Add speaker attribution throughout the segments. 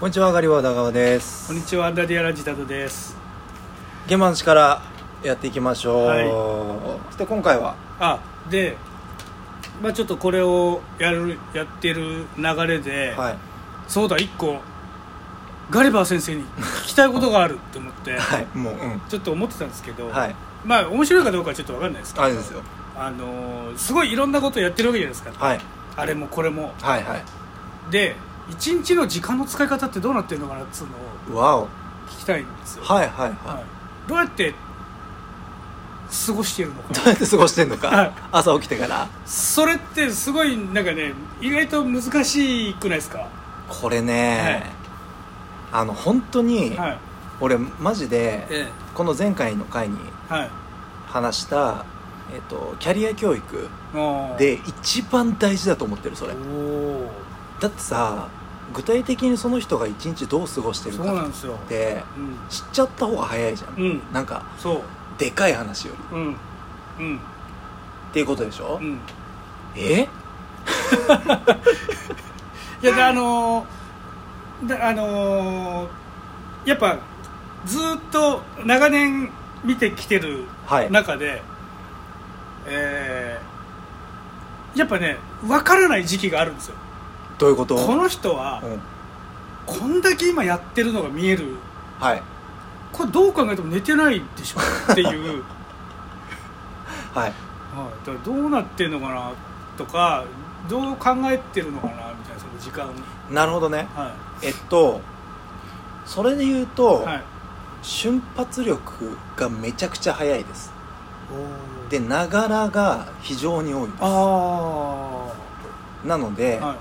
Speaker 1: こんにちはガリワダ川です。
Speaker 2: こんにちはアンダディアラジタドです。
Speaker 1: 現場の力やっていきましょう、
Speaker 2: はい。
Speaker 1: そして今回は？
Speaker 2: あでまあちょっとこれをやるやってる流れで、
Speaker 1: はい。
Speaker 2: そうだ一個ガリバー先生に聞きたいことがあるって思って、
Speaker 1: はいもううん。
Speaker 2: ちょっと思ってたんですけど、
Speaker 1: はい。
Speaker 2: まあ面白いかどうかはちょっと分かんないですけど
Speaker 1: あれですよ。
Speaker 2: あのーすごいいろんなことやってるわけじゃないですか、
Speaker 1: はい。
Speaker 2: あれもこれも。
Speaker 1: はいはい。
Speaker 2: で一日の時間の使い方ってどうなってるのかなっつうのを
Speaker 1: わお。
Speaker 2: 聞きたいんですよ、
Speaker 1: はいはいはい、
Speaker 2: はい。どうやって過ごしているのか。な
Speaker 1: どうやって過ごしてんのか、
Speaker 2: はい。
Speaker 1: 朝起きてから。
Speaker 2: それってすごいなんかね意外と難しくないですか？
Speaker 1: これね、あの本当に、
Speaker 2: はい。
Speaker 1: 俺マジで
Speaker 2: え
Speaker 1: この前回の回に
Speaker 2: えはい。
Speaker 1: 話した、えっとキャリア教育で一番大事だと思ってるそれ。だってさ具体的にその人が一日どう過ごしてるかって
Speaker 2: うん。
Speaker 1: 知っちゃった方が早いじゃん、
Speaker 2: うん。
Speaker 1: なんか
Speaker 2: そう。
Speaker 1: でかい話より。
Speaker 2: うん。うん。
Speaker 1: っていうことでしょ、
Speaker 2: うん。
Speaker 1: え？
Speaker 2: いやであのーであのーやっぱずーっと長年見てきてる
Speaker 1: はい。
Speaker 2: 中で、えーやっぱね分からない時期があるんですよ
Speaker 1: どういうこと？
Speaker 2: この人は
Speaker 1: うん。
Speaker 2: こんだけ今やってるのが見える。
Speaker 1: はい。
Speaker 2: これどう考えても寝てないでしょっていう、
Speaker 1: はい。
Speaker 2: はい、だからどうなってるのかなとかどう考えてるのかなみたいなその時間。
Speaker 1: なるほどね。
Speaker 2: は
Speaker 1: えっとそれで言うと、
Speaker 2: いはい。
Speaker 1: 瞬発力がめちゃくちゃ速いです。
Speaker 2: で
Speaker 1: でながらが非常に多いです。
Speaker 2: あ
Speaker 1: なので、
Speaker 2: あはい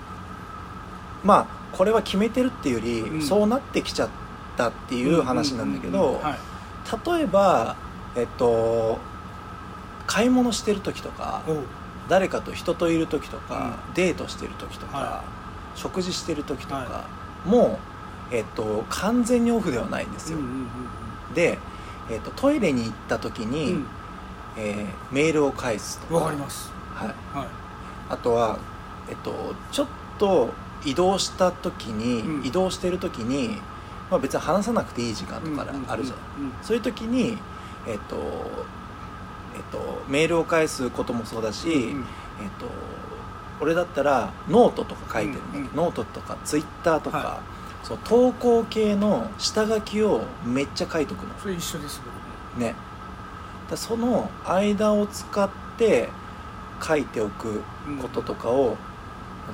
Speaker 1: まあこれは決めてるっていうより、
Speaker 2: うん。
Speaker 1: そうなってきちゃったっていう話なんだけど、例えばえっと買い物してる時とか誰かと人といる時とか、デートしてる時とか、
Speaker 2: は
Speaker 1: 食事してる時とか、
Speaker 2: は
Speaker 1: もう、えっと、完全にオフではないんですよ、
Speaker 2: うんうん
Speaker 1: で、えっと、トイレに行った時に、
Speaker 2: うん。
Speaker 1: えーメールを返すと
Speaker 2: うん
Speaker 1: か。
Speaker 2: わかります。
Speaker 1: はい、
Speaker 2: はい。
Speaker 1: あとは、えっと、ちょっと移動した時に、
Speaker 2: うん。
Speaker 1: 移動してる時に、まあ、別に話さなくていい時間とかあるじゃん,、
Speaker 2: うん
Speaker 1: そういう時に、えっとえっと、メールを返すこともそうだし、
Speaker 2: うんうん。
Speaker 1: えっと、俺だったらノートとか書いてるんだけど、
Speaker 2: うんうん
Speaker 1: ノートとかツイッターとか、
Speaker 2: は
Speaker 1: そう投稿系の下書きをめっちゃ書いとくの。
Speaker 2: それ一緒です僕も。
Speaker 1: ね。だその間を使って書いておくこととかを、あ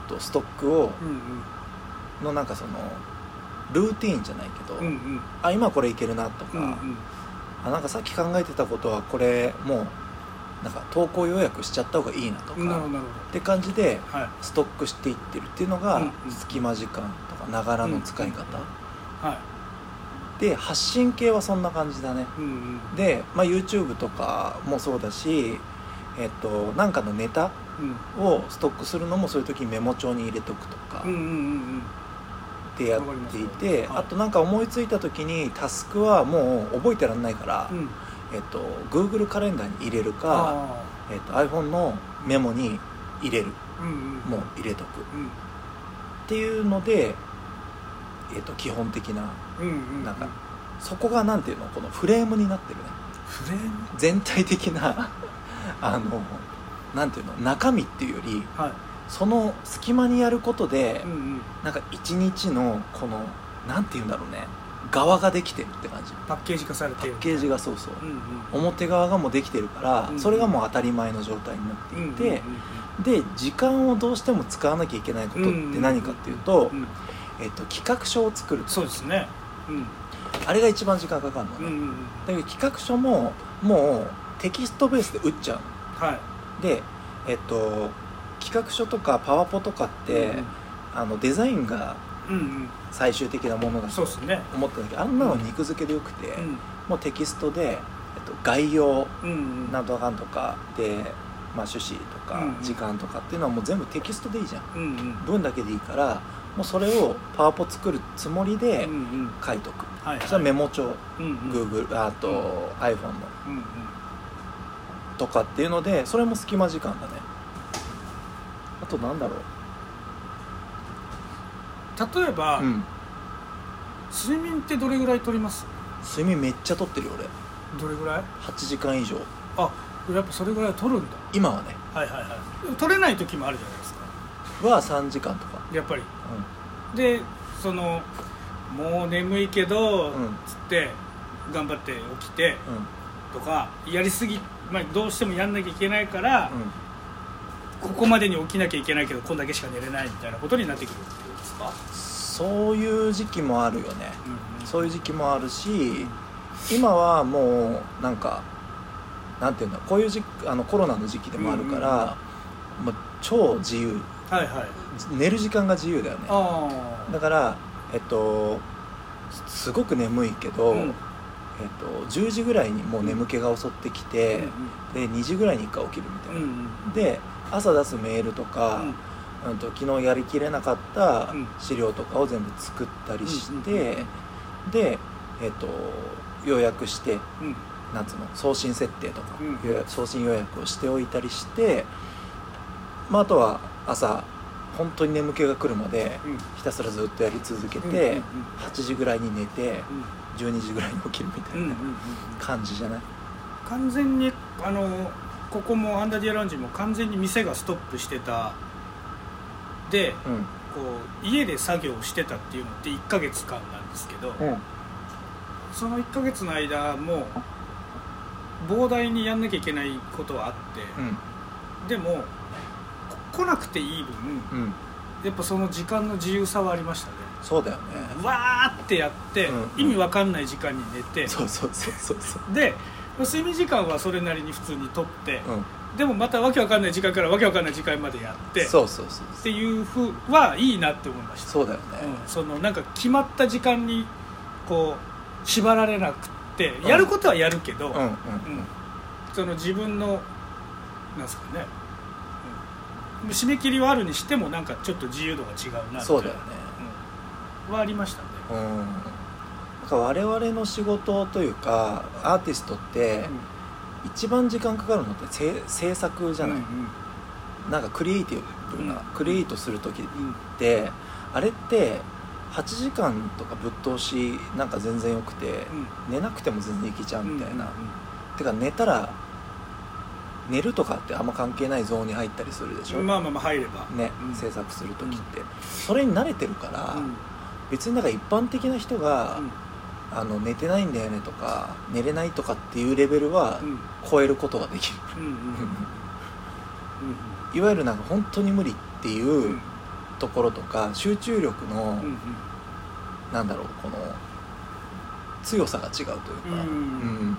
Speaker 1: とストックを
Speaker 2: うん
Speaker 1: のなんかそのルーティーンじゃないけど、
Speaker 2: うんうん。うん
Speaker 1: あ今これいけるなとか、
Speaker 2: うんうん。
Speaker 1: あなんかさっき考えてたことはこれもうなんか投稿予約しちゃった方がいいなとか、って感じでストックしていってるっていうのが、隙間時間とかながらの使い方、
Speaker 2: はい。
Speaker 1: で発信系はそんな感じだね。
Speaker 2: うんうん。
Speaker 1: で、まあ、YouTube とかもそうだしえっとなんかのネタ
Speaker 2: うん
Speaker 1: をストックするのもそういう時にメモ帳に入れとくとかってやっていて、あとなんか思いついた時にタスクはもう覚えてらんないから、
Speaker 2: うん。
Speaker 1: えっと、Google カレンダーに入れるか、
Speaker 2: あ
Speaker 1: えっと、iPhone のメモに入れるもう入れとく。っ
Speaker 2: うん。
Speaker 1: ていうので、えっと、基本的ななんかそこがなんていうのこのフレームになってるね。
Speaker 2: フレーム？
Speaker 1: 全体的なあのなんていうの中身っていうより
Speaker 2: はい。
Speaker 1: その隙間にやることで、
Speaker 2: うんうん。
Speaker 1: なんか一日のこのなんていうんだろうね側ができてるって感じ。
Speaker 2: パッケージ化されている
Speaker 1: パッケージがそうそう。
Speaker 2: うんうん。
Speaker 1: 表側がもうできてるから、
Speaker 2: うん
Speaker 1: それがもう当たり前の状態になっていて、で時間をどうしても使わなきゃいけないことって何かっていうと、
Speaker 2: うんうん。
Speaker 1: えっと、企画書を作る
Speaker 2: そうですね。うん。
Speaker 1: あれが一番時間かかるのね、
Speaker 2: うんうんうん。
Speaker 1: だけど企画書ももうテキストベースで打っちゃうの。
Speaker 2: はい
Speaker 1: でえっと企画書とかパワポとかって、あのデザインが
Speaker 2: うんうん。
Speaker 1: 最終的なものだと
Speaker 2: そうですね。
Speaker 1: 思ってたけどあんなの肉付けでよくて、
Speaker 2: うん
Speaker 1: もうテキストで、えっと、概要
Speaker 2: うんうん。
Speaker 1: なんとかんとかで、まあ、趣旨とか
Speaker 2: うんうん。
Speaker 1: 時間とかっていうのはもう全部テキストでいいじゃん。
Speaker 2: うんうん。
Speaker 1: 文だけでいいからもうそれをパワポ作るつもりで
Speaker 2: うんうん。
Speaker 1: 書いとく、
Speaker 2: はい。
Speaker 1: それはメモ帳、
Speaker 2: うんうん。
Speaker 1: Google あと、
Speaker 2: うん。
Speaker 1: iPhone の。
Speaker 2: うんうん
Speaker 1: とかっていうのでそれも隙間時間だね。あとなんだろう。
Speaker 2: 例えば、
Speaker 1: うん。
Speaker 2: 睡眠ってどれぐらい取ります？
Speaker 1: 睡眠めっちゃとってるよ俺。
Speaker 2: どれぐらい
Speaker 1: ？8時間以上。
Speaker 2: あやっぱそれぐらい取るんだ。
Speaker 1: 今はね。
Speaker 2: はいはいはい。取れない時もあるじゃないですか。
Speaker 1: は3時間とか。
Speaker 2: やっぱり。でそのもう眠いけど、
Speaker 1: うん。
Speaker 2: つって頑張って起きて
Speaker 1: うん。
Speaker 2: とかやりすぎ、まあ、どうしてもやんなきゃいけないから、
Speaker 1: うん。
Speaker 2: ここまでに起きなきゃいけないけどこんだけしか寝れないみたいなことになってくるってことですか、
Speaker 1: そういう時期もあるよね。
Speaker 2: うん
Speaker 1: そういう時期もあるし今はもうなんかなんていうんだこういう時期あのコロナの時期でもあるから、もう超自由。
Speaker 2: はいはい。
Speaker 1: 寝る時間が自由だよね。だからえっとすすごく眠いけど、
Speaker 2: うん
Speaker 1: えっと、10時ぐらいにもう眠気が襲ってきて、で2時ぐらいに1回起きるみたいな、で朝出すメールとか、うんと昨日やりきれなかった
Speaker 2: うん。
Speaker 1: 資料とかを全部作ったりして、で、えっと予約してなんつうの送信設定とか、送信予約をしておいたりして、まあ、あとは朝本当に眠気が来るまで
Speaker 2: うん。
Speaker 1: ひたすらずっとやり続けて、
Speaker 2: うんうんうん。
Speaker 1: 8時ぐらいに寝て12時ぐらいに起きるみたいな感じじゃない、
Speaker 2: 完全にあのここもアンダーディアラウンジも完全に店がストップしてた。で
Speaker 1: うん。
Speaker 2: こう家で作業してたっていうのって1ヶ月間なんですけど、
Speaker 1: うん
Speaker 2: その1ヶ月の間も膨大にやんなきゃいけないことはあって、
Speaker 1: うん。
Speaker 2: でもこ来なくていい分
Speaker 1: うん。
Speaker 2: やっぱその時間の自由さはありましたね。
Speaker 1: そうだよね、
Speaker 2: わーってやって、
Speaker 1: うん
Speaker 2: 意味わかんない時間に寝て、
Speaker 1: そうそうそうそうそう。
Speaker 2: で睡眠時間はそれなりに普通にとって、
Speaker 1: うん。
Speaker 2: でもまたわけわかんない時間からわけわかんない時間までやって
Speaker 1: そうそうそう
Speaker 2: っていうふうはいいなって思いました。
Speaker 1: そうだよね、
Speaker 2: うん、そのなんか決まった時間にこう縛られなくって
Speaker 1: うん。
Speaker 2: やることはやるけど、
Speaker 1: うんうんうん。
Speaker 2: その自分のなんですかね、うん、締め切りはあるにしてもなんかちょっと自由度が違うなみたいな
Speaker 1: そうだよね。
Speaker 2: うん。はありましたね、
Speaker 1: うんなんか我々の仕事というかアーティストって一番時間かかるのって制制作じゃない、なんかクリエイティブな、
Speaker 2: うん。
Speaker 1: クリエイトする時っ
Speaker 2: うんうん。
Speaker 1: てあれって8時間とかぶっ通しなんか全然よくて、寝なくても全然いけちゃうみたいな、てか寝たら寝るとかってあんま関係ないゾーンに入ったりするでしょ、
Speaker 2: まあまあまあ入れば。
Speaker 1: ね、
Speaker 2: うん。
Speaker 1: 制作する時って、それに慣れてるから、
Speaker 2: うん
Speaker 1: 別になんか一般的な人が、
Speaker 2: うん。
Speaker 1: あの寝てないんだよねとか寝れないとかっていうレベルは
Speaker 2: うん。
Speaker 1: 超えることができる、いわゆるなんか本当に無理ってい
Speaker 2: う
Speaker 1: ところとか集中力の、
Speaker 2: うんうん。
Speaker 1: なんだろうこの強さが違うというか、
Speaker 2: うん
Speaker 1: うん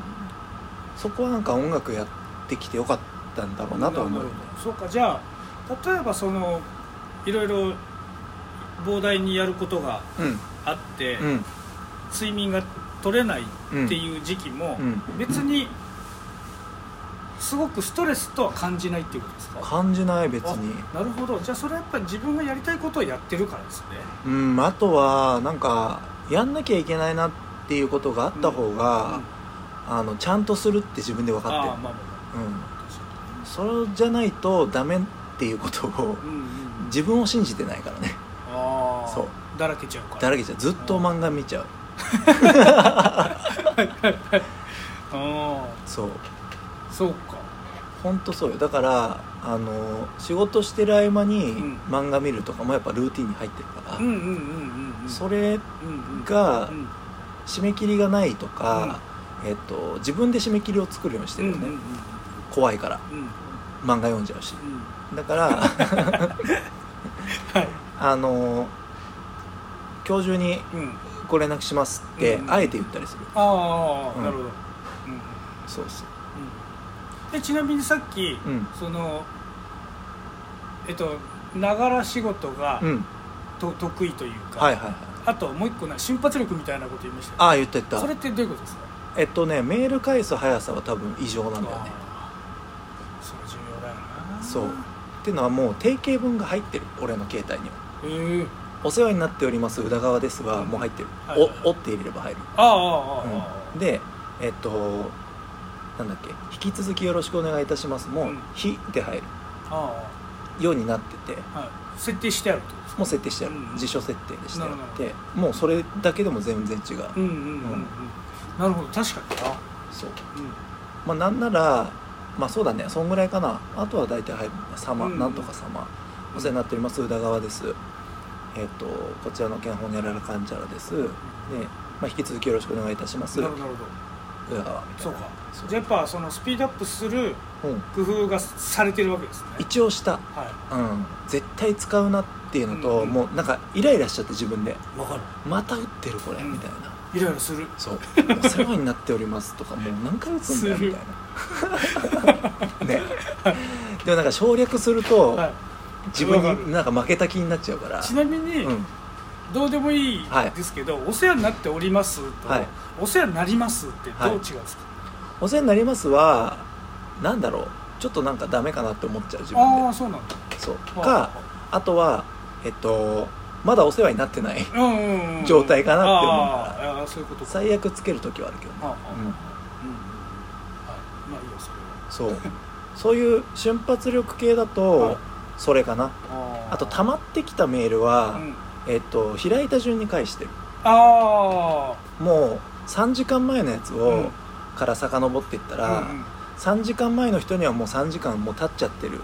Speaker 1: そこはなんか音楽やってきてよかったんだろうなと思う
Speaker 2: そうか。じゃあ例えばそのいろいろ膨大にやることが
Speaker 1: うん。
Speaker 2: あって、
Speaker 1: うん。
Speaker 2: 睡眠が取れないっていう時期も、
Speaker 1: うん。
Speaker 2: 別にすごくストレスとは感じないっていうことですか？
Speaker 1: 感じない別に。
Speaker 2: あなるほど。じゃあそれはやっぱり自分がやりたいことをやってるからですね。
Speaker 1: うんあとはなんかやんなきゃいけないなっていうことがあった方が、あのちゃんとするって自分で分かってる。
Speaker 2: ああまあまあま
Speaker 1: うん。それじゃないとダメっていうことを
Speaker 2: にうんうん。
Speaker 1: 自分を信じてないからねそう。
Speaker 2: だらけちゃうから。
Speaker 1: だらけちゃう。ずっと漫画見ちゃう。
Speaker 2: あ
Speaker 1: そう。
Speaker 2: あそうか。
Speaker 1: 本当そうよ。だからあの仕事してる合間に
Speaker 2: うん。
Speaker 1: 漫画見るとかもやっぱルーティンに入ってるから、
Speaker 2: うんうんうんうんうん。
Speaker 1: それ
Speaker 2: うんうん
Speaker 1: が
Speaker 2: うん。
Speaker 1: 締め切りがないとか、えっと、自分で締め切りを作るようにしてるよね、
Speaker 2: うんうんうん
Speaker 1: 怖いから。
Speaker 2: うん。
Speaker 1: 漫画読んじゃうし。
Speaker 2: うん。
Speaker 1: だから
Speaker 2: はい。
Speaker 1: あの今日中に
Speaker 2: うん。
Speaker 1: ご連絡しますって
Speaker 2: うん。
Speaker 1: あえて言ったりする、
Speaker 2: ああ、
Speaker 1: うん。
Speaker 2: なるほど、うん。
Speaker 1: そうそう。
Speaker 2: でちなみにさっき、
Speaker 1: うん。
Speaker 2: そのえっとながら仕事が
Speaker 1: うん。
Speaker 2: と、得意というか、
Speaker 1: はいはいはい。
Speaker 2: あともう一個な瞬発力みたいなこと言いましたよ
Speaker 1: ああ言った言った。
Speaker 2: それってどういうことですか？
Speaker 1: えっとねメール返す速さは多分異常なんだよ。ね
Speaker 2: それ重要だよな。
Speaker 1: そう。っていうのはもう定型文が入ってる俺の携帯には。
Speaker 2: へえ
Speaker 1: お世話になっております宇田川ですはもう入ってる、
Speaker 2: はいはい。はい
Speaker 1: おおって入れれば入る、
Speaker 2: ああああああ、
Speaker 1: うん。でえっとなんだっけ。引き続きよろしくお願いいたします。も、
Speaker 2: うん。
Speaker 1: ひで入る。
Speaker 2: あ
Speaker 1: ようになってて。
Speaker 2: あはい。設定してあるってことですか？
Speaker 1: もう設定してある、
Speaker 2: うん
Speaker 1: 辞書設定でしてあ
Speaker 2: なる
Speaker 1: ってもうそれだけでも全然違う、
Speaker 2: うんうんうんうん。なるほど。確かにな。
Speaker 1: そう。
Speaker 2: うん。
Speaker 1: まあなんならまあそうだね。そんぐらいかな。あとは大体はい様、
Speaker 2: うん。
Speaker 1: なんとか様。お世話になっております。宇田川ですえっ、とこちらの県本やららかんちゃらです。で、まあ、引き続きよろしくお願いいたします。宇
Speaker 2: なるほど。そうか。じゃあやっぱそのスピードアップする
Speaker 1: うん。
Speaker 2: 工夫がされてるわけですね。
Speaker 1: 一応した、
Speaker 2: は
Speaker 1: うん、絶対使うなっていうのと、
Speaker 2: うん
Speaker 1: もうなんかイライラしちゃって自分で。
Speaker 2: いわかる。
Speaker 1: また打ってるこれ、
Speaker 2: うん。
Speaker 1: みたいな。
Speaker 2: イライラする。
Speaker 1: そう。お世話になっております とかもう何回打つんだよみたいな。ね。でもなんか省略すると、
Speaker 2: はい
Speaker 1: 自分になんか負けた気になっちゃうから。
Speaker 2: ちなみに、
Speaker 1: うん。
Speaker 2: どうでもいい
Speaker 1: はい。
Speaker 2: ですけど、お世話になっておりますと、
Speaker 1: はい。
Speaker 2: お世話になりますってどう違うんですか、
Speaker 1: お世話になりますはなんだろう。ちょっとなんかダメかなって思っちゃう自分
Speaker 2: ああ
Speaker 1: で
Speaker 2: そうなんだ。
Speaker 1: そう。
Speaker 2: あ
Speaker 1: かあとはえっとまだお世話になってない状態かなって思うから。
Speaker 2: あそういうことか。
Speaker 1: 最悪つける時はあるけどね。
Speaker 2: あああ
Speaker 1: うん。
Speaker 2: うんはい。まあいいよそれは。
Speaker 1: そう。そういう瞬発力系だ
Speaker 2: はい。
Speaker 1: とそれかな。
Speaker 2: あ
Speaker 1: と溜まってきたメールは、
Speaker 2: うん。
Speaker 1: えっと開いた順に返してる。
Speaker 2: あ
Speaker 1: もう3時間前のやつを、
Speaker 2: うん。
Speaker 1: から遡っていった
Speaker 2: あ
Speaker 1: ら、
Speaker 2: うんうん。
Speaker 1: 3時間前の人にはもう3時間もう経っちゃってる
Speaker 2: うん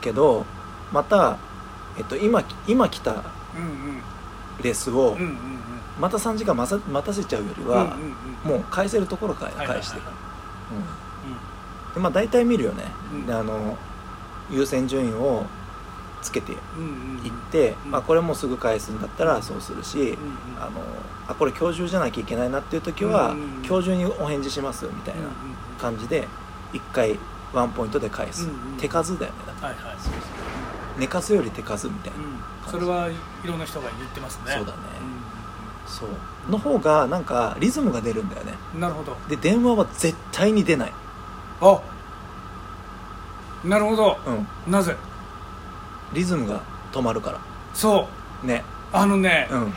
Speaker 1: けどまた、えっと、今今来た
Speaker 2: うんうん。
Speaker 1: レスを
Speaker 2: うんうんうん。
Speaker 1: また3時間待た待たせちゃうより
Speaker 2: うん
Speaker 1: は、
Speaker 2: うんうん。
Speaker 1: もう返せるところから返してる、
Speaker 2: はい
Speaker 1: うん。でまあ大体見るよね、
Speaker 2: うん。
Speaker 1: であの優先順位をつけてい
Speaker 2: うんうんうん。
Speaker 1: って、
Speaker 2: うん。
Speaker 1: まあ、これもすぐ返すんだったらそうするし、
Speaker 2: うんうん。
Speaker 1: あのあこれ今日中じゃなきゃいけないなっていう時は、
Speaker 2: うんうんうん。
Speaker 1: 今日中にお返事しますみたいな
Speaker 2: うんうんうん。
Speaker 1: 感じで1回ワンポイントで返す、
Speaker 2: うんうん
Speaker 1: 手数だよねだから
Speaker 2: はいはい。
Speaker 1: そうそう。寝かすより手数みたいな、
Speaker 2: うん。それはいろんな人が言ってますね。
Speaker 1: そうだね。そう。の方がなんかリズムが出るんだよね。
Speaker 2: うんなるほど。
Speaker 1: で電話は絶対に出ない。
Speaker 2: あ。なるほど。
Speaker 1: うん。
Speaker 2: なぜ？
Speaker 1: リズムが止まるから。
Speaker 2: そう。
Speaker 1: ね。
Speaker 2: あのね、
Speaker 1: うん。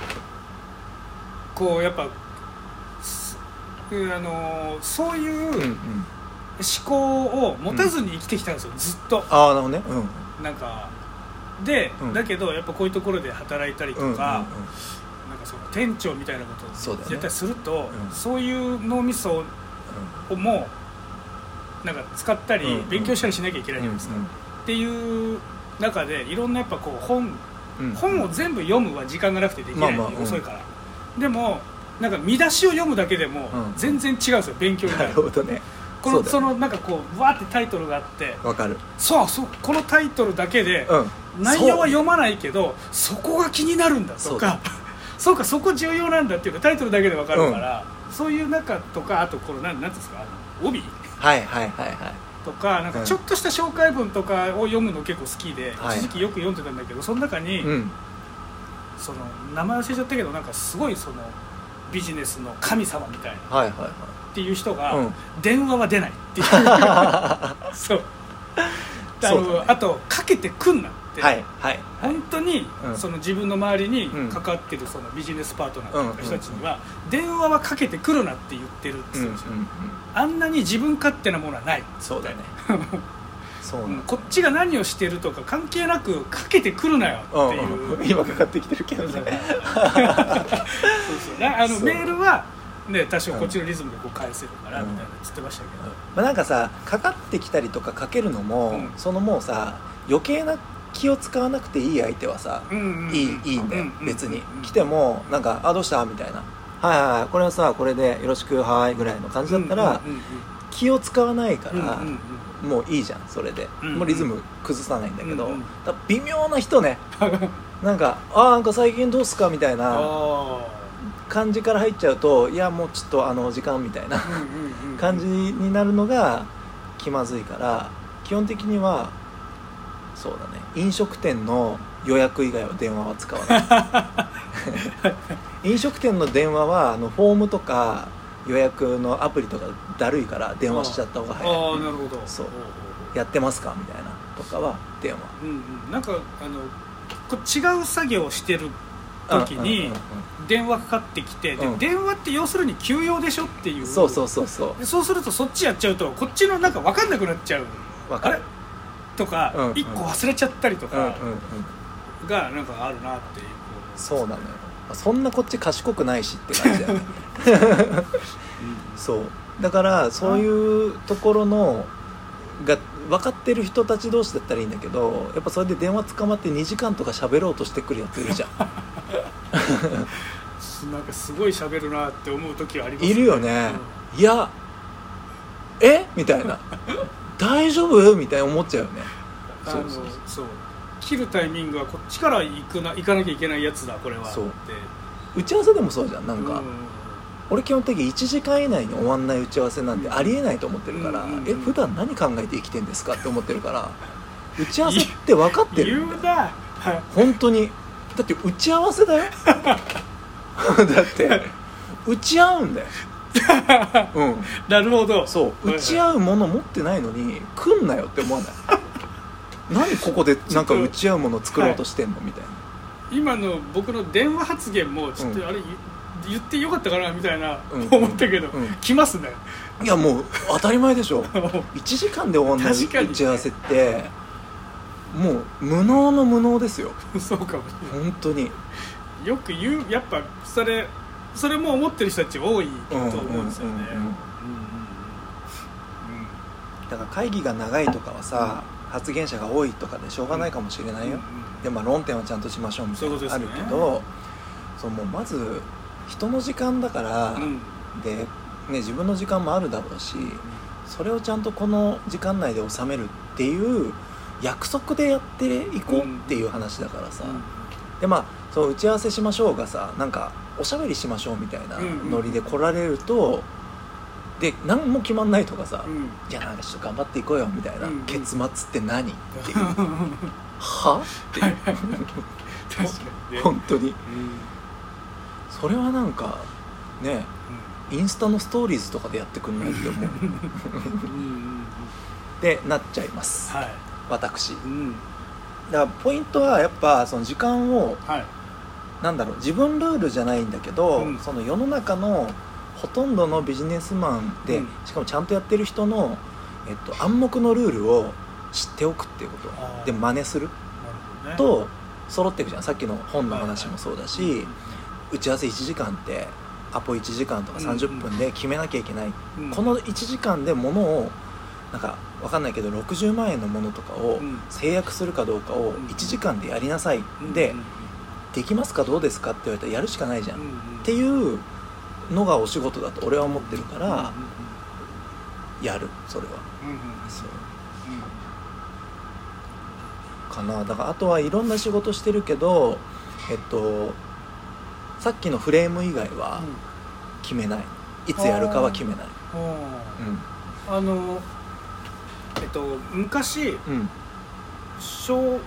Speaker 2: こうやっぱすあのーそういう
Speaker 1: うんうん。
Speaker 2: 思考を持たずに生きてきたんですよ、ずっと。
Speaker 1: ああなるほどね。うん。
Speaker 2: なんかで、
Speaker 1: うん。
Speaker 2: だけどやっぱこういうところで働いたりとか、
Speaker 1: うんうんうん。
Speaker 2: なんかその店長みたいなこと
Speaker 1: そうだよね。
Speaker 2: を絶対すると
Speaker 1: うん。
Speaker 2: そういう脳みそをもなんか使ったり、
Speaker 1: うんうん
Speaker 2: 勉強したりしなきゃいけないじゃないですか、っていう中でいろんなやっぱこう本
Speaker 1: うん。うん
Speaker 2: 本を全部読むは時間がなくてできない、
Speaker 1: まあまあうん。
Speaker 2: 遅いから。でもなんか見出しを読むだけでも
Speaker 1: うん。
Speaker 2: 全然違うんですよ勉強にな
Speaker 1: な
Speaker 2: る
Speaker 1: るほどね。
Speaker 2: このそのなんかこうわーってタイトルがあって。
Speaker 1: わかる。
Speaker 2: そうそうこのタイトルだけで
Speaker 1: うん。
Speaker 2: 内容は読まないけどそこが気になるんだと
Speaker 1: そう
Speaker 2: かそうかそこ重要なんだっていうかタイトルだけで分かるから、そういう中とかあとこのなんなんていうんですか帯？
Speaker 1: はいはいはいはい
Speaker 2: とかなんかちょっとした紹介文とかを読むの結構好きで、
Speaker 1: はい。
Speaker 2: 一時期よく読んでたんだけどその中に、
Speaker 1: うん。
Speaker 2: その名前忘れちゃったけどなんかすごいそのビジネスの神様みたいな
Speaker 1: はいはいは
Speaker 2: っていう人が、
Speaker 1: うん。
Speaker 2: 電話は出ないっていう。そう。
Speaker 1: ね。
Speaker 2: あとかけてくんな
Speaker 1: はいはいはい。
Speaker 2: 本当に、
Speaker 1: うん。
Speaker 2: その自分の周りに
Speaker 1: うん。
Speaker 2: 関わってるそのビジネスパートナーと
Speaker 1: うん。
Speaker 2: か人たちには、電話はかけてくるなって言ってるって
Speaker 1: うんうんうん
Speaker 2: 言うん。ですよ、あんなに自分勝手なものはない。
Speaker 1: そうだね。そう
Speaker 2: う
Speaker 1: なんん
Speaker 2: こっちが何をしてるとか関係なくかけてくるなよっていう、
Speaker 1: うんうん。今かかってきてるけどね。
Speaker 2: そう なあのメールはね多少こっちのリズムでこう返せるから
Speaker 1: うん。
Speaker 2: みたいなつってましたけど、
Speaker 1: まあなんかさかかってきたりとかかけるのも、
Speaker 2: うん。
Speaker 1: そのもうさ余計な気を使わなくていい相手はさ、
Speaker 2: うんうん。うん
Speaker 1: いいいいんだよ、
Speaker 2: うんうん
Speaker 1: 別に、
Speaker 2: うん
Speaker 1: 来てもなんか「あどうした?」みたいな「はいはいはいこれはさこれでよろしくはい」ぐらいの感じだったら、気を使わないから、もういいじゃんそれで、もうリズム崩さないんだけど、微妙な人ね。なんか「ああんか最近どうすか?」みたいな
Speaker 2: あ
Speaker 1: 感じから入っちゃうと「いやもうちょっとあの時間」みたいな感じになるのが気まずいから基本的にはそうだね。飲食店の予約以外は電話は使わない。飲食店の電話はあのフォームとか予約のアプリとかだるいから電話しちゃった方が早い。
Speaker 2: ああなるほど。
Speaker 1: そう。やってますか？みたいなとかは電話。
Speaker 2: うんうん。なんかあのこう違う作業をしてる時に電話かかってきて、で
Speaker 1: うん。
Speaker 2: 電話って要するに休養でしょっていう。
Speaker 1: そうそうそうそ
Speaker 2: でそうするとそっちやっちゃうとこっちのなんか分かんなくなっちゃう。あれ
Speaker 1: うわかる
Speaker 2: とか
Speaker 1: うんうん。
Speaker 2: 一個忘れちゃったりとか、
Speaker 1: うんうんうん。
Speaker 2: がなんかあるなっていう。
Speaker 1: そうなのよ。そんなこっち賢くないしって感じだよね。そう。だからそういうところのが分かってる人たち同士だったらいいんだけどやっぱそれで電話捕まって2時間とか喋ろうとしてくるやついるじゃん。
Speaker 2: なんかすごい喋るなって思う時はあります
Speaker 1: いるよね、いやえ？みたいな大丈夫？みたいな思っちゃうよね。
Speaker 2: あの
Speaker 1: そう。そう
Speaker 2: そう。切るタイミングはこっちから行くな行かなきゃいけないやつだこれは。
Speaker 1: そう。
Speaker 2: って。
Speaker 1: 打ち合わせでもそうじゃんなんか、
Speaker 2: うん。
Speaker 1: 俺基本的に1時間以内に終わんない打ち合わせなんてありえないと思ってるから、
Speaker 2: うんうんうん。
Speaker 1: え普段何考えて生きてんですかって思ってるから打ち合わせって分かってる。
Speaker 2: 言うな。はい
Speaker 1: 本当に。だって打ち合わせだよ。だって打ち合うんだようん。
Speaker 2: なるほど。
Speaker 1: そう。
Speaker 2: はい
Speaker 1: 打ち合うもの持ってないのに来んなよって思わない？何ここでなんか打ち合うもの作ろうとしてんの？みたいな。
Speaker 2: 今の僕の電話発言もちょっと
Speaker 1: うん。
Speaker 2: あれ、言ってよかったかなみたいな、
Speaker 1: うん。
Speaker 2: 思ったけど、
Speaker 1: うん。
Speaker 2: 来ますね。
Speaker 1: いやもう当たり前でしょ。1時間で終わんない打ち合わせって。もう無能の無能ですよ。
Speaker 2: そうかもしれ
Speaker 1: 本当に。
Speaker 2: ないよく言うやっぱそれそれも思ってる人たち多いと思うんですよね。
Speaker 1: うんうんうんうん。
Speaker 2: うんうん
Speaker 1: だから会議が長いとかはさ発言者が多いとかでしょうがないかもしれないよ、
Speaker 2: うん
Speaker 1: でまあ論点はちゃんとしましょうみたいなのあるけどそうもうまず人の時間だから、
Speaker 2: うん。うん
Speaker 1: で、ね、自分の時間もあるだろうしそれをちゃんとこの時間内で収めるっていう約束でやっていこうっていう話だからさ、でまあそう打ち合わせしましょうがさなんかおしゃべりしましょうみたいなノリで来られると、で何も決まんないとかさ、
Speaker 2: うん。
Speaker 1: じゃあなんかちょっと頑張っていこうよみたいな、
Speaker 2: うん
Speaker 1: 結末って何？っていう。は？っていう。
Speaker 2: 確かにね。
Speaker 1: 本当に。
Speaker 2: うん。
Speaker 1: それはなんかねインスタのストーリーズとかでやってくんないって思う。
Speaker 2: うんうんうん。
Speaker 1: でなっちゃいます。
Speaker 2: はい。
Speaker 1: 私。
Speaker 2: うん。
Speaker 1: だからポイントはやっぱその時間を
Speaker 2: はい
Speaker 1: なんだろう自分ルールじゃないんだけど、
Speaker 2: うん。
Speaker 1: その世の中のほとんどのビジネスマンで、
Speaker 2: うん。
Speaker 1: しかもちゃんとやってる人の、えっと、暗黙のルールを知っておくっていうこと。で真似する。
Speaker 2: ね。
Speaker 1: と揃っていくじゃん。さっきの本の話もそうだし、打ち合わせ1時間ってアポ1時間とか30分で決めなきゃいけない、
Speaker 2: うん。
Speaker 1: この1時間で物をなんかわかんないけど60万円のものとかを
Speaker 2: うん。
Speaker 1: 制約するかどうかを
Speaker 2: ん。
Speaker 1: 1時間でやりなさい、
Speaker 2: うん。
Speaker 1: で
Speaker 2: うん
Speaker 1: できますか？どうですか？って言われたらやるしかないじゃん、っ
Speaker 2: うんうん。
Speaker 1: ていうのがお仕事だと俺は思ってるから、
Speaker 2: うんうん
Speaker 1: やるそれは。
Speaker 2: うんうん
Speaker 1: そう。かな。だからあとはいろんな仕事してるけどえっとさっきのフレーム以外は決めない。いつやるかは決めない。
Speaker 2: うん。あのえっと昔
Speaker 1: うんうん。
Speaker 2: 小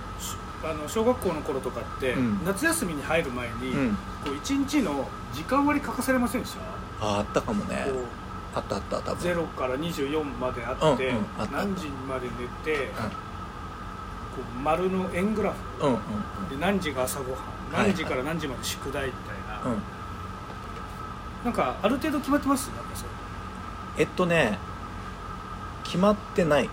Speaker 2: あの小学校の頃とかって、
Speaker 1: うん。
Speaker 2: 夏休みに入る前に、
Speaker 1: うん。
Speaker 2: こう一日の時間割書かされませんでした、
Speaker 1: ああったかもね。
Speaker 2: こう
Speaker 1: あったあった多分。
Speaker 2: 0から24まであって、
Speaker 1: うんうんあった
Speaker 2: 何時まで寝て、こう丸の円グラフ。
Speaker 1: うんうん
Speaker 2: で何時が朝ごはん。
Speaker 1: はい
Speaker 2: 何時から何時まで宿題みたいな、
Speaker 1: うん。うん
Speaker 2: なんかある程度決まってます？なんかそれ
Speaker 1: えっとね決まってない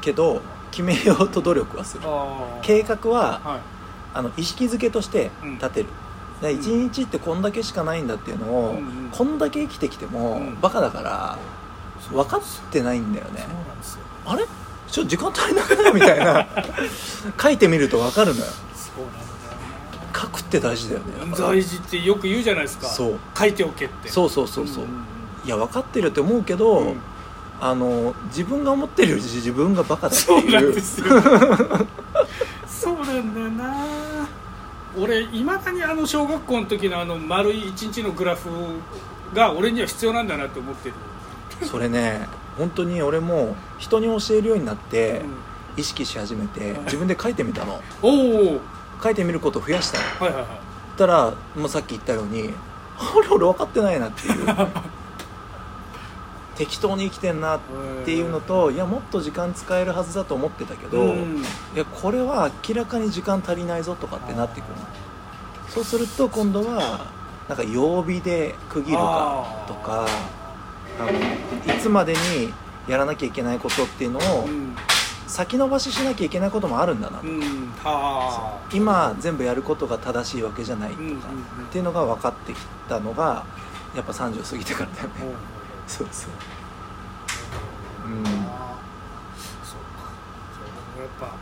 Speaker 1: けど決めようと努力はする。
Speaker 2: あ
Speaker 1: 計画は
Speaker 2: はい。
Speaker 1: あの意識づけとして
Speaker 2: うん。
Speaker 1: 立てる、で
Speaker 2: うん。
Speaker 1: 一日ってこんだけしかないんだっていうのを、
Speaker 2: うんうん。
Speaker 1: こんだけ生きてきても、
Speaker 2: うん。
Speaker 1: バカだから分かってないんだよね。あれ？ちょっと時間足りなくない？みたいな。書いてみると分かるのよ。
Speaker 2: そうなんだよ
Speaker 1: 書くって大事だよね。
Speaker 2: 大事ってよく言うじゃないですか。
Speaker 1: そう。
Speaker 2: 書いておけって。
Speaker 1: そうそうそうそう、
Speaker 2: んんん。
Speaker 1: いや分かってるって思うけど、
Speaker 2: うん
Speaker 1: あの自分が思ってるより自分がバカだって
Speaker 2: そう。
Speaker 1: いう
Speaker 2: なんですよ。そうなんだよな。俺いまだにあの小学校の時のあの丸い一日のグラフが俺には必要なんだなって思ってる、
Speaker 1: それね本当に俺も人に教えるようになって
Speaker 2: うん。
Speaker 1: 意識し始めて自分で書いてみたの。
Speaker 2: おお
Speaker 1: 書いてみることを増やしたの。
Speaker 2: はいはいはい。
Speaker 1: そしたらもうさっき言ったようにあれ俺分かってないなっていう 適当に生きてんなっていうのといやもっと時間使えるはずだと思ってたけど、
Speaker 2: うん。
Speaker 1: いやこれは明らかに時間足りないぞとかってなってくるそうすると今度はなんか曜日で区切るかとかあのいつまでにやらなきゃいけないことっていうのを
Speaker 2: うん。
Speaker 1: 先延ばししなきゃいけないこともあるんだなと、
Speaker 2: うん。はあ。
Speaker 1: 今全部やることが正しいわけじゃないとか、
Speaker 2: うんうんうん
Speaker 1: っていうのが分かってきたのがやっぱ30過ぎてからだよね、
Speaker 2: ほうほう
Speaker 1: そうそう。うん。
Speaker 2: そうか。そうやっぱ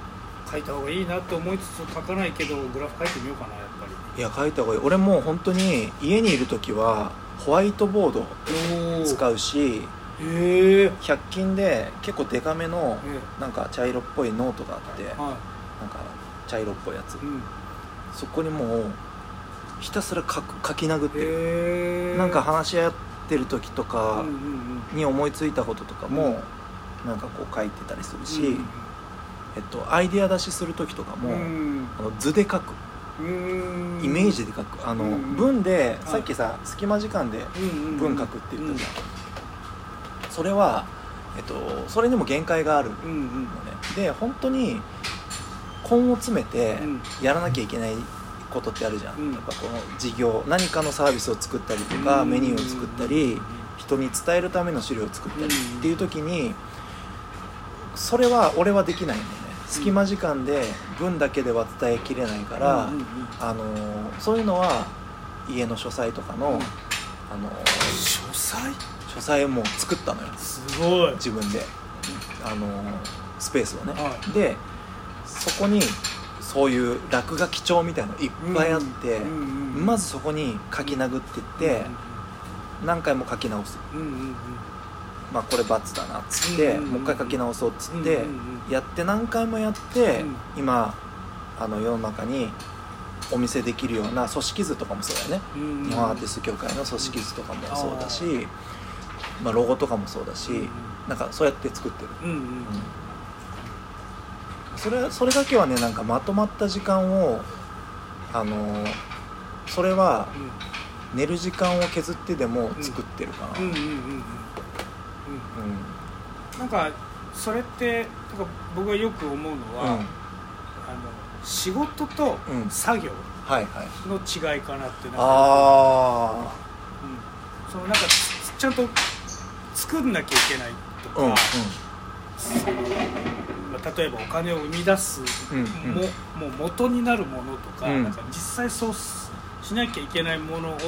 Speaker 2: 書いた方がいいなって思いつつ書かないけどグラフ書いてみようかなやっぱり。
Speaker 1: いや書いた方がいい。俺もう本当に家にいる時はホワイトボード
Speaker 2: お
Speaker 1: 使うし
Speaker 2: へえ。
Speaker 1: 100均で結構デカめの
Speaker 2: え
Speaker 1: なんか茶色っぽいノートがあってなんか
Speaker 2: は
Speaker 1: 茶色っぽいやつ。
Speaker 2: いうん。
Speaker 1: そこにもうひたすら書き殴ってる。なんか話し合ってる時とかに思いついたこととか
Speaker 2: うん
Speaker 1: もなんかこう書いてたりする
Speaker 2: うん
Speaker 1: し、えっと、アイデア出しする時とかも、
Speaker 2: うん。
Speaker 1: あの図で書く。
Speaker 2: うん。
Speaker 1: イメージで書く。あの、
Speaker 2: うん
Speaker 1: 文で
Speaker 2: はい。
Speaker 1: さっきさ隙間時間で
Speaker 2: うん
Speaker 1: 文書くって言ったじゃん、それは、えっと、それにも限界があるのね。で本当に根を詰めて
Speaker 2: うん。
Speaker 1: やらなきゃいけないことってあるじゃん、
Speaker 2: うん。
Speaker 1: やっぱこの事業何かのサービスを作ったりとか、
Speaker 2: うん。
Speaker 1: メニューを作ったり、人に伝えるための資料を作ったり
Speaker 2: うん。
Speaker 1: っていう時にそれは俺はできないんだよね隙間時間で文だけでは伝えきれないから、
Speaker 2: うんうんうん
Speaker 1: あのそういうのは家の書斎とかの、
Speaker 2: うん。
Speaker 1: あの
Speaker 2: 書斎？
Speaker 1: 書斎も作ったのよ。
Speaker 2: すごい。
Speaker 1: 自分で。あのスペースをね、
Speaker 2: はい。
Speaker 1: でそこにそういう落書き帳みたいなのいっぱいあって、
Speaker 2: うんうんうん
Speaker 1: まずそこに書き殴ってって、何回も書き直す。
Speaker 2: うんうんうん。
Speaker 1: まあこれ×だなっつって、
Speaker 2: うんうんうん
Speaker 1: もう一回書き直そうっつって、
Speaker 2: うんうんうん。
Speaker 1: やって何回もやって、
Speaker 2: うん。
Speaker 1: 今あの世の中にお見せできるような組織図とかもそうだよね、
Speaker 2: うんうん
Speaker 1: 日本アーティスト協会の組織図とかもそうだし、まあ、ロゴとかもそうだし、
Speaker 2: うんうん。
Speaker 1: なんかそうやって作ってる、
Speaker 2: うんうん。
Speaker 1: うんそれそれだけはねなんかまとまった時間をあのそれは寝る時間を削ってでも作ってるかな、
Speaker 2: うんうんうんうんうん。
Speaker 1: うん。
Speaker 2: なんかそれってなんか僕がよく思うのは、
Speaker 1: うん。
Speaker 2: あの仕事と
Speaker 1: うん。
Speaker 2: 作業の違いかなってなんか、
Speaker 1: あ
Speaker 2: うん、そのなんかつちゃんと作んなきゃいけないと
Speaker 1: あうん
Speaker 2: か、そのまあ例えばお金を生み出すも,、もう元になるものとか,、
Speaker 1: うん。
Speaker 2: なんか実際そうししなきゃいけないものを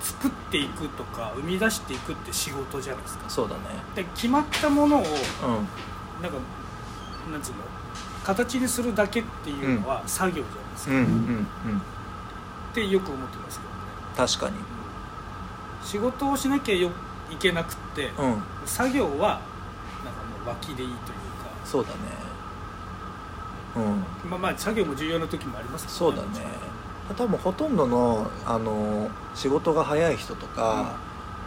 Speaker 2: 作っていくとか生み出していくって仕事じゃないですか。
Speaker 1: そうだね。
Speaker 2: で決まったものを
Speaker 1: うん。
Speaker 2: なんかなんつうの？形にするだけっていうのは作業じゃないですか、
Speaker 1: うんうんうん。
Speaker 2: ってよく思ってますけどね。
Speaker 1: 確かに。
Speaker 2: 仕事をしなきゃよいけなくって、
Speaker 1: うん。
Speaker 2: 作業はなんかもう脇でいいという
Speaker 1: そうだねうん。
Speaker 2: かまあまあ作業も重要な時もありますけど
Speaker 1: そうだね。多分ほとんどのあの仕事が早い人とか、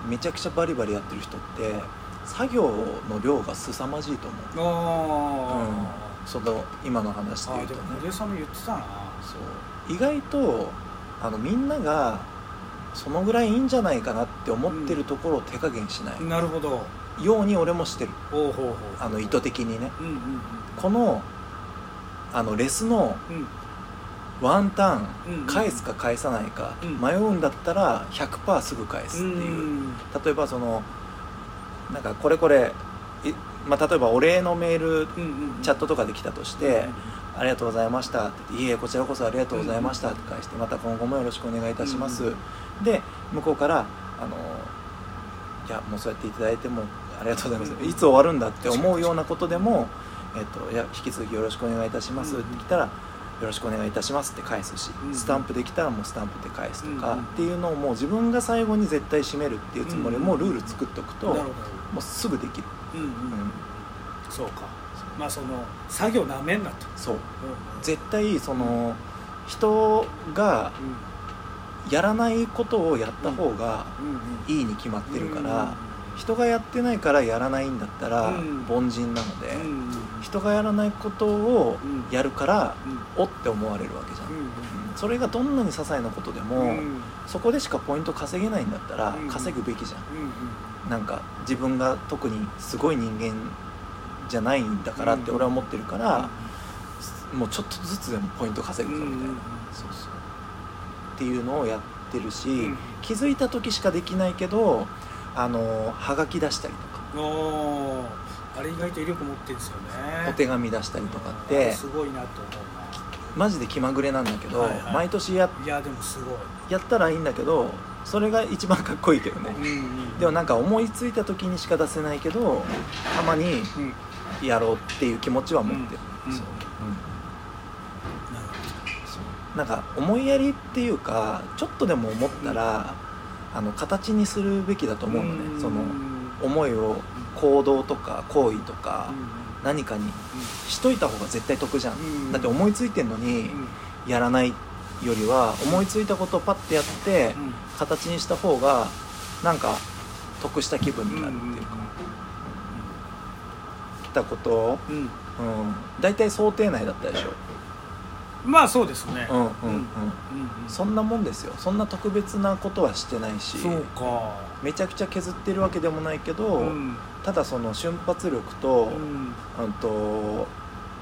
Speaker 1: めちゃくちゃバリバリやってる人って作業の量が凄まじいと思う。
Speaker 2: ああ、
Speaker 1: その今の話で
Speaker 2: あーで
Speaker 1: 言うとね。
Speaker 2: も森江さんも言ってたな。
Speaker 1: そう。意外とあのみんながそのぐらいいいんじゃないかなって思ってるところを手加減しない。
Speaker 2: なるほど。
Speaker 1: ように俺もしてる。
Speaker 2: ほうほうほう。
Speaker 1: あの意図的にね。
Speaker 2: うんうん。
Speaker 1: このあのレスのワンターン返すか返さないか
Speaker 2: うん。
Speaker 1: 迷うんだったら100%すぐ返すっていう。
Speaker 2: うん
Speaker 1: 例えばそのなんかこれこれいまあ、例えばお礼のメールチャットとかで来たとして「ありがとうございました」って言って「いえこちらこそありがとうございました」って返して「また今後もよろしくお願いいたします」
Speaker 2: うん
Speaker 1: で向こうから「あのいやもうそうやっていただいてもありがとうございます」
Speaker 2: うん。
Speaker 1: いつ終わるんだって思うようなことでも「えっと、いや引き続きよろしくお願いいたします」
Speaker 2: うん
Speaker 1: って来たら「よろしくお願いいたします」って返すし
Speaker 2: うん
Speaker 1: スタンプできたらもうスタンプで返すとか
Speaker 2: うん
Speaker 1: っていうのをもう自分が最後に絶対締めるっていうつもりもルール作っておくともうすぐできる。
Speaker 2: うんうん。
Speaker 1: うん。
Speaker 2: そうか。まあその作業なめんなと。
Speaker 1: そう。
Speaker 2: うん
Speaker 1: 絶対その人がやらないことをやった方がいいに決まってるから人がやってないからやらないんだったら
Speaker 2: うん。
Speaker 1: 凡人なので人がやらないことを
Speaker 2: うん。
Speaker 1: やるから
Speaker 2: うん。
Speaker 1: おって思われるわけじゃん。それがどんなに些細なことで
Speaker 2: う
Speaker 1: もそこでしかポイント稼げないんだったら
Speaker 2: うん。
Speaker 1: 稼ぐべきじゃん。
Speaker 2: うん
Speaker 1: なんか自分が特にすごい人間じゃないんだからって俺は思ってるからもうちょっとずつでもポイント稼ぐぞみたいなそうそう。っていうのをやってるし、
Speaker 2: うん。
Speaker 1: 気づいた時しかできないけどあのはがき出したりとか。
Speaker 2: おー。あれ意外と威力持ってるんですよね。
Speaker 1: お手紙出したりとかっ
Speaker 2: あ
Speaker 1: て。
Speaker 2: れすごいなと思う
Speaker 1: マジで気まぐれなんだけど、
Speaker 2: はいはい。
Speaker 1: 毎年や
Speaker 2: ないやでもすごい。
Speaker 1: やったらいいんだけどそれが一番かっこいいけどね。
Speaker 2: うんうん
Speaker 1: でもなんか思いついた時にしか出せないけどたまに
Speaker 2: うん。
Speaker 1: やろうっていう気持ちは持ってる、
Speaker 2: うん
Speaker 1: そう。うん。
Speaker 2: な
Speaker 1: んか思いやりっていうかちょっとでも思ったら、あの形にするべきだと思うのね、
Speaker 2: ん。
Speaker 1: その
Speaker 2: うん
Speaker 1: 思いを行動とか行為とか
Speaker 2: うん。
Speaker 1: 何かにしといた方が絶対得じゃん、
Speaker 2: うん。
Speaker 1: だって思いついてんのに
Speaker 2: うん。
Speaker 1: やらないよりは思いついたことをパッてやって
Speaker 2: うん。
Speaker 1: 形にした方がなんか得した気分になるっていうか、来たこと
Speaker 2: うん。
Speaker 1: 大体想定内だったでしょ
Speaker 2: まあそうですね。
Speaker 1: うんうんうん。
Speaker 2: うんうん
Speaker 1: そんなもんですよ。そんな特別なことはしてないし。
Speaker 2: そうか。
Speaker 1: めちゃくちゃ削ってるわけでもないけど、
Speaker 2: うん。
Speaker 1: ただその瞬発力と,、
Speaker 2: う
Speaker 1: うん
Speaker 2: ん
Speaker 1: と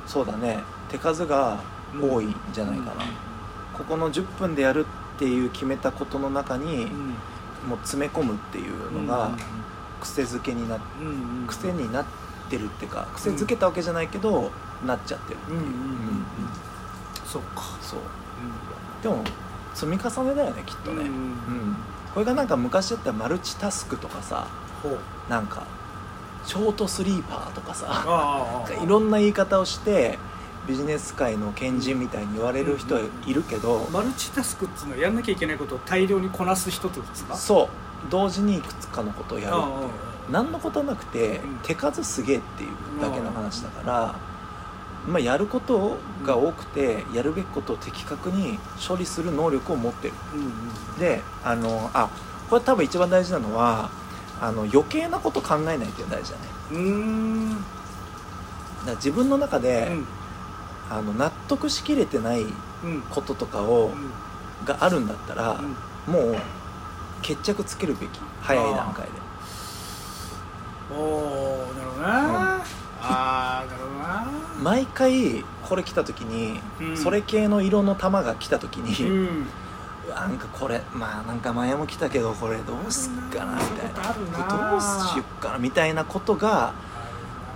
Speaker 1: そうだね。手数が多いんじゃないかな、ここの10分でやるっていう決めたことの中に、
Speaker 2: うん。
Speaker 1: もう詰め込むっていうのが癖づけになっ
Speaker 2: うんうんうん。
Speaker 1: 癖になってるっていうか癖づけたわけじゃないけど、なっちゃってるっていう、
Speaker 2: うん。うんうんうんそうか。
Speaker 1: そう。でも積み重ねだよねきっとね、
Speaker 2: うん
Speaker 1: うん。これがなんか昔だったらマルチタスクとかさなんかショートスリーパーとかさいろんな言い方をしてビジネス界の賢人みたいに言われる人はいるけど、
Speaker 2: マルチタスクっていうのはやんなきゃいけないことを大量にこなす人ってことですか？
Speaker 1: そう。同時にいくつかのことをやるっていう。
Speaker 2: あ
Speaker 1: 何のことはなくて、
Speaker 2: うん。
Speaker 1: 手数すげえっていうだけの話だから、まあ、やることが多くてやるべきことを的確に処理する能力を持ってる。
Speaker 2: うんうん
Speaker 1: であのあこれ多分一番大事なのはあの余計なこと考えないっていうのが大事だね。
Speaker 2: うーん。
Speaker 1: だ自分の中で、
Speaker 2: うん。
Speaker 1: あの納得しきれてない
Speaker 2: うん。
Speaker 1: こととかを、
Speaker 2: うん。
Speaker 1: があるんだったら、
Speaker 2: うん。
Speaker 1: もう決着つけるべき。早い段階で。
Speaker 2: おおなるほどな、ああなるほどな
Speaker 1: 毎回これ来た時に、
Speaker 2: うん。
Speaker 1: それ系の色の玉が来た時に、
Speaker 2: うん。
Speaker 1: なんかこれまあなんか前も来たけどこれどうすっかなみたい
Speaker 2: な。
Speaker 1: な。どうしよっかなみたいなことが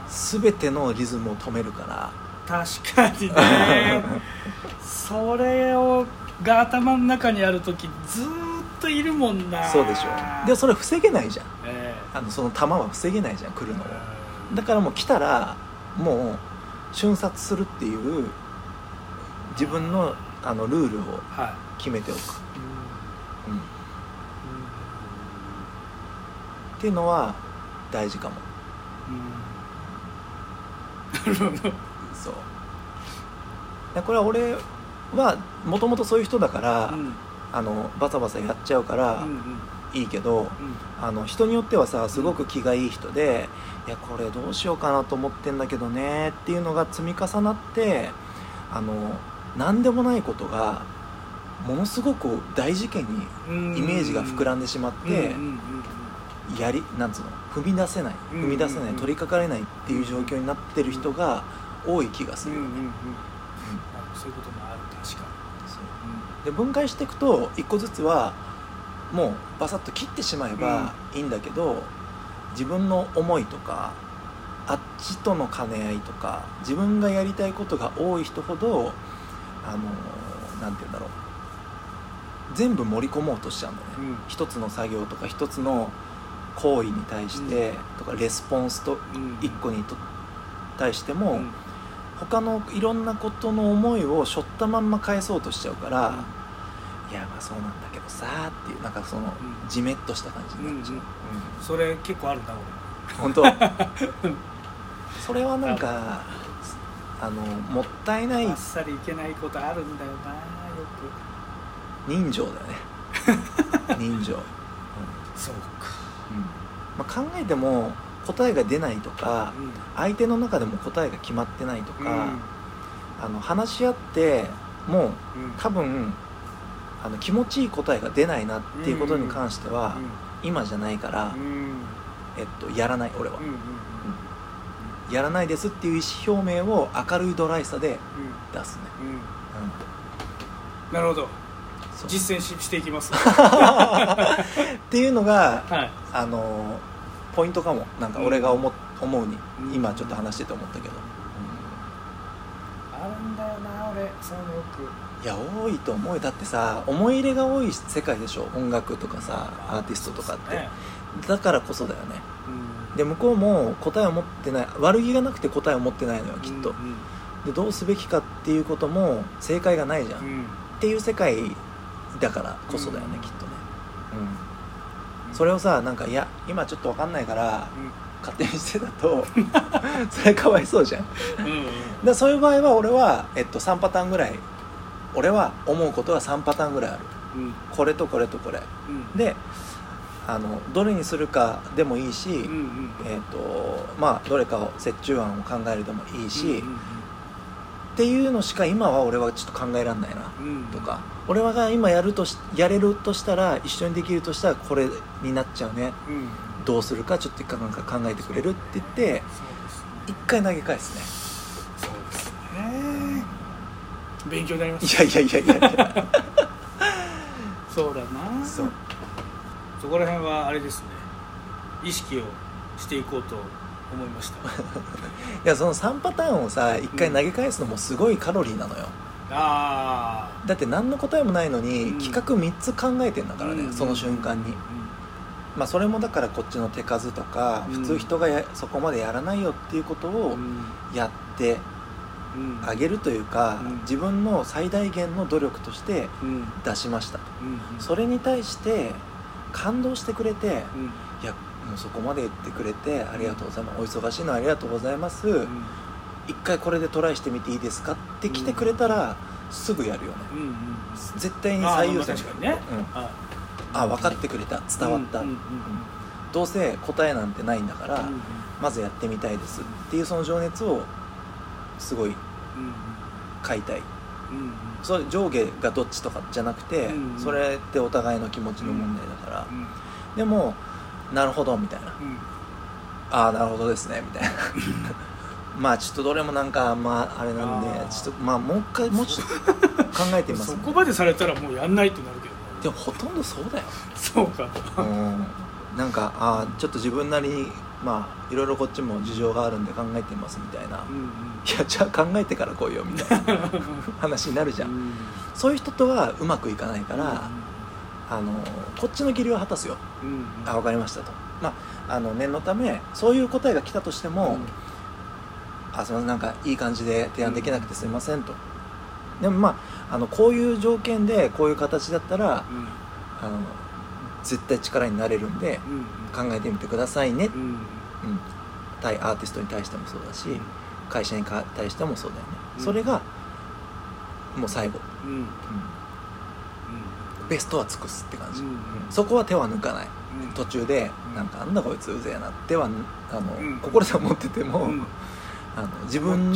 Speaker 1: 全てのリズムを止めるから。
Speaker 2: 確かにね。それをが頭の中にある時ずーっといるもんな。
Speaker 1: そうでしょ。でもそれ防げないじゃん。
Speaker 2: え
Speaker 1: あのその玉は防げないじゃん来
Speaker 2: え
Speaker 1: るのを。だからもう来たらもう瞬殺するっていう自分のあのルールを
Speaker 2: はい。
Speaker 1: 決めておく、
Speaker 2: うん。
Speaker 1: うん、っていうのは大事かも。
Speaker 2: うん。なるほど。
Speaker 1: そう。でこれは俺はもともとそういう人だから、
Speaker 2: うん。
Speaker 1: あのバサバサやっちゃうから
Speaker 2: うんうん。
Speaker 1: いいけど、あの人によってはさすごく気がいい人で、いやこれどうしようかなと思ってんだけどねっていうのが積み重なってあの何でもないことがものすごく大事件に
Speaker 2: うん。
Speaker 1: イメージが膨らんでしまって、やりなんつうの踏み出せない
Speaker 2: うん
Speaker 1: 踏み出せない、
Speaker 2: うん
Speaker 1: 取り掛かれないっていう状況になってる人が多い気がする。よね、
Speaker 2: そういうこともある確か
Speaker 1: そう。で分解していくと一個ずつはもうバサッと切ってしまえばいいんだけど、自分の思いとかあっちとの兼ね合いとか自分がやりたいことが多い人ほどあのなんて言うんだろう。全部盛り込もうとしちゃうんだよね、
Speaker 2: うん。
Speaker 1: 一つの作業とか一つの行為に対して、とかレスポンスと
Speaker 2: うん。
Speaker 1: 一個にと対しても、
Speaker 2: うん。
Speaker 1: 他のいろんなことの思いを背負ったまんま返そうとしちゃうから、いやまあそうなんだけどさーっていうなんかその、
Speaker 2: ん。
Speaker 1: じめっとした感じになっちゃう、
Speaker 2: うんそれ結構あるんだ
Speaker 1: 本当？それはなんかあのもったいない。
Speaker 2: 俺あっさりいけないことあるんだよなよ
Speaker 1: 人情だよね。人情、うん。
Speaker 2: くそうか。
Speaker 1: まあ、考えても答えが出ないとか
Speaker 2: うん。
Speaker 1: 相手の中でも答えが決まってないとか、
Speaker 2: うん。
Speaker 1: あの話し合ってもう
Speaker 2: うん。
Speaker 1: 多分あの気持ちいい答えが出ないなっていうことに関しては、今じゃないから、
Speaker 2: うん。うん
Speaker 1: えっと、やらない俺は、
Speaker 2: うんうん
Speaker 1: やらないですっていう意思表明を明るいドライさで出すね、
Speaker 2: うん。うん。
Speaker 1: うん、
Speaker 2: なるほど。実践ししていきます。
Speaker 1: っていうのが
Speaker 2: はい。
Speaker 1: あのポイントかも。なんか俺が思,、思うに。
Speaker 2: うん。
Speaker 1: 今ちょっと話してて思ったけど、
Speaker 2: あるんだよな俺。そういうのよく
Speaker 1: いや多いと思うよ。だってさ思い入れが多い世界でしょ？音楽とかさアーティストとかって、
Speaker 2: ね。
Speaker 1: だからこそだよね。
Speaker 2: うん。
Speaker 1: で向こうも答えを持ってない悪気がなくて答えを持ってないのよきっと、
Speaker 2: うん。
Speaker 1: でどうすべきかっていうことも正解がないじゃん、っ
Speaker 2: うん。
Speaker 1: ていう世界だからこそだよね、
Speaker 2: うん。
Speaker 1: きっとね。うん。それをさなんかいや今ちょっと分かんないから勝手にしてたと それかわいそうじゃん。
Speaker 2: うんうん。
Speaker 1: らそういう場合は俺は、えっと、3パターンぐらい俺は思うことは3パターンぐらいある。
Speaker 2: うん。
Speaker 1: これとこれとこれ。
Speaker 2: うん。
Speaker 1: であのどれにするかでもいいし、
Speaker 2: うんうん
Speaker 1: えーとまあ、どれかを折衷案を考えるでもいいし、
Speaker 2: うん
Speaker 1: っていうのしか今は俺はちょっと考えられないな
Speaker 2: うん。うん
Speaker 1: とか。俺はが今やるとしやれるとしたら一緒にできるとしたらこれになっちゃうね。
Speaker 2: うん。
Speaker 1: どうするかちょっと一回なんか考えてくれるって言って一回投げ返すね
Speaker 2: そうですね勉強になりま
Speaker 1: い
Speaker 2: した
Speaker 1: やいやいやいやいや。
Speaker 2: そうだな。
Speaker 1: そう。
Speaker 2: そこら辺はあれですね。意識をしていこうと思いました。
Speaker 1: いやその3パターンをさ一回投げ返すのもすごいカロリーなのよ。
Speaker 2: あ
Speaker 1: だって何の答えもないのに
Speaker 2: うん。
Speaker 1: 企画3つ考えてんだからね、その瞬間に、まあ、それもだからこっちの手数とか、
Speaker 2: うん。
Speaker 1: 普通人がやそこまでやらないよっていうことをやって
Speaker 2: うん。
Speaker 1: あげるというか、
Speaker 2: うん。
Speaker 1: 自分の最大限の努力として
Speaker 2: うん。
Speaker 1: 出しました。と
Speaker 2: うん。
Speaker 1: それに対して感動してくれて、
Speaker 2: うん。
Speaker 1: いやもうそこまで言ってくれてありがとうございます、お忙しいのありがとうございます、
Speaker 2: うん。
Speaker 1: 一回これでトライしてみていいですかって来てくれたら、すぐやるよね。
Speaker 2: うんうん
Speaker 1: 絶対に最優先。
Speaker 2: まあね。
Speaker 1: うん。
Speaker 2: あ
Speaker 1: あ分かってくれた。伝わった、
Speaker 2: うんうんうん
Speaker 1: どうせ答えなんてないんだから、
Speaker 2: うん。
Speaker 1: まずやってみたいですっていうその情熱をすごい
Speaker 2: うん
Speaker 1: 買いたい。
Speaker 2: うんうん
Speaker 1: それ上下がどっちとかじゃなくて、
Speaker 2: うん
Speaker 1: それってお互いの気持ちの問題だから、
Speaker 2: うん
Speaker 1: でもなるほどみたいな。
Speaker 2: うん。
Speaker 1: ああなるほどですねみたいな。まあちょっとどれもなんかまああれなんでちょっとまあもう一回もうちょっと考えてみます
Speaker 2: そこまでされたらもうやんないってなるけど。
Speaker 1: でもほとんどそうだよ。
Speaker 2: そうか。
Speaker 1: うん。なんかああちょっと自分なりにまあいろいろこっちも事情があるんで考えてみますみたいな、
Speaker 2: うんうん。
Speaker 1: いやじゃあ考えてから来いよみたいな 話になるじゃん、
Speaker 2: うん。
Speaker 1: そういう人とはうまくいかないから、あのこっちの義理は果たすよ。
Speaker 2: うん
Speaker 1: あ分かりましたと。まああの念のためそういう答えが来たとしても、あすみませんなんかいい感じで提案できなくてすみませんと、でもまああのこういう条件でこういう形だったら
Speaker 2: うん。
Speaker 1: あの絶対力になれるんで
Speaker 2: うん。
Speaker 1: 考えてみてくださいね、
Speaker 2: うん。
Speaker 1: うん、対アーティストに対してもそうだし、会社にか対してもそうだよね、
Speaker 2: うん。
Speaker 1: それがもう最後、
Speaker 2: うん。
Speaker 1: ベストは尽くすって感じ、そこは手は抜かない。
Speaker 2: うん。
Speaker 1: 途中で、
Speaker 2: うん。
Speaker 1: なんかあんだこいつうぜえなってはあの、
Speaker 2: うん。
Speaker 1: 心では思ってても、
Speaker 2: うん。
Speaker 1: あの自分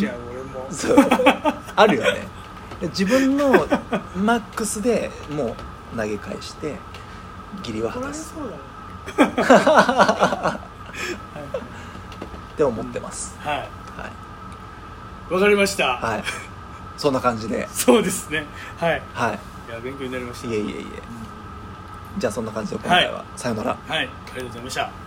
Speaker 1: そう。あるよね。で自分のマックスでもう投げ返して義理は果たす。って思ってます、
Speaker 2: はい。
Speaker 1: はい。
Speaker 2: わかりました、
Speaker 1: はい。そんな感じで。
Speaker 2: そうですね。はい。
Speaker 1: はい。
Speaker 2: いや勉強になりました。
Speaker 1: いえいえいえ。じゃあそんな感じで今回は、さよなら。
Speaker 2: はい。ありがとうございました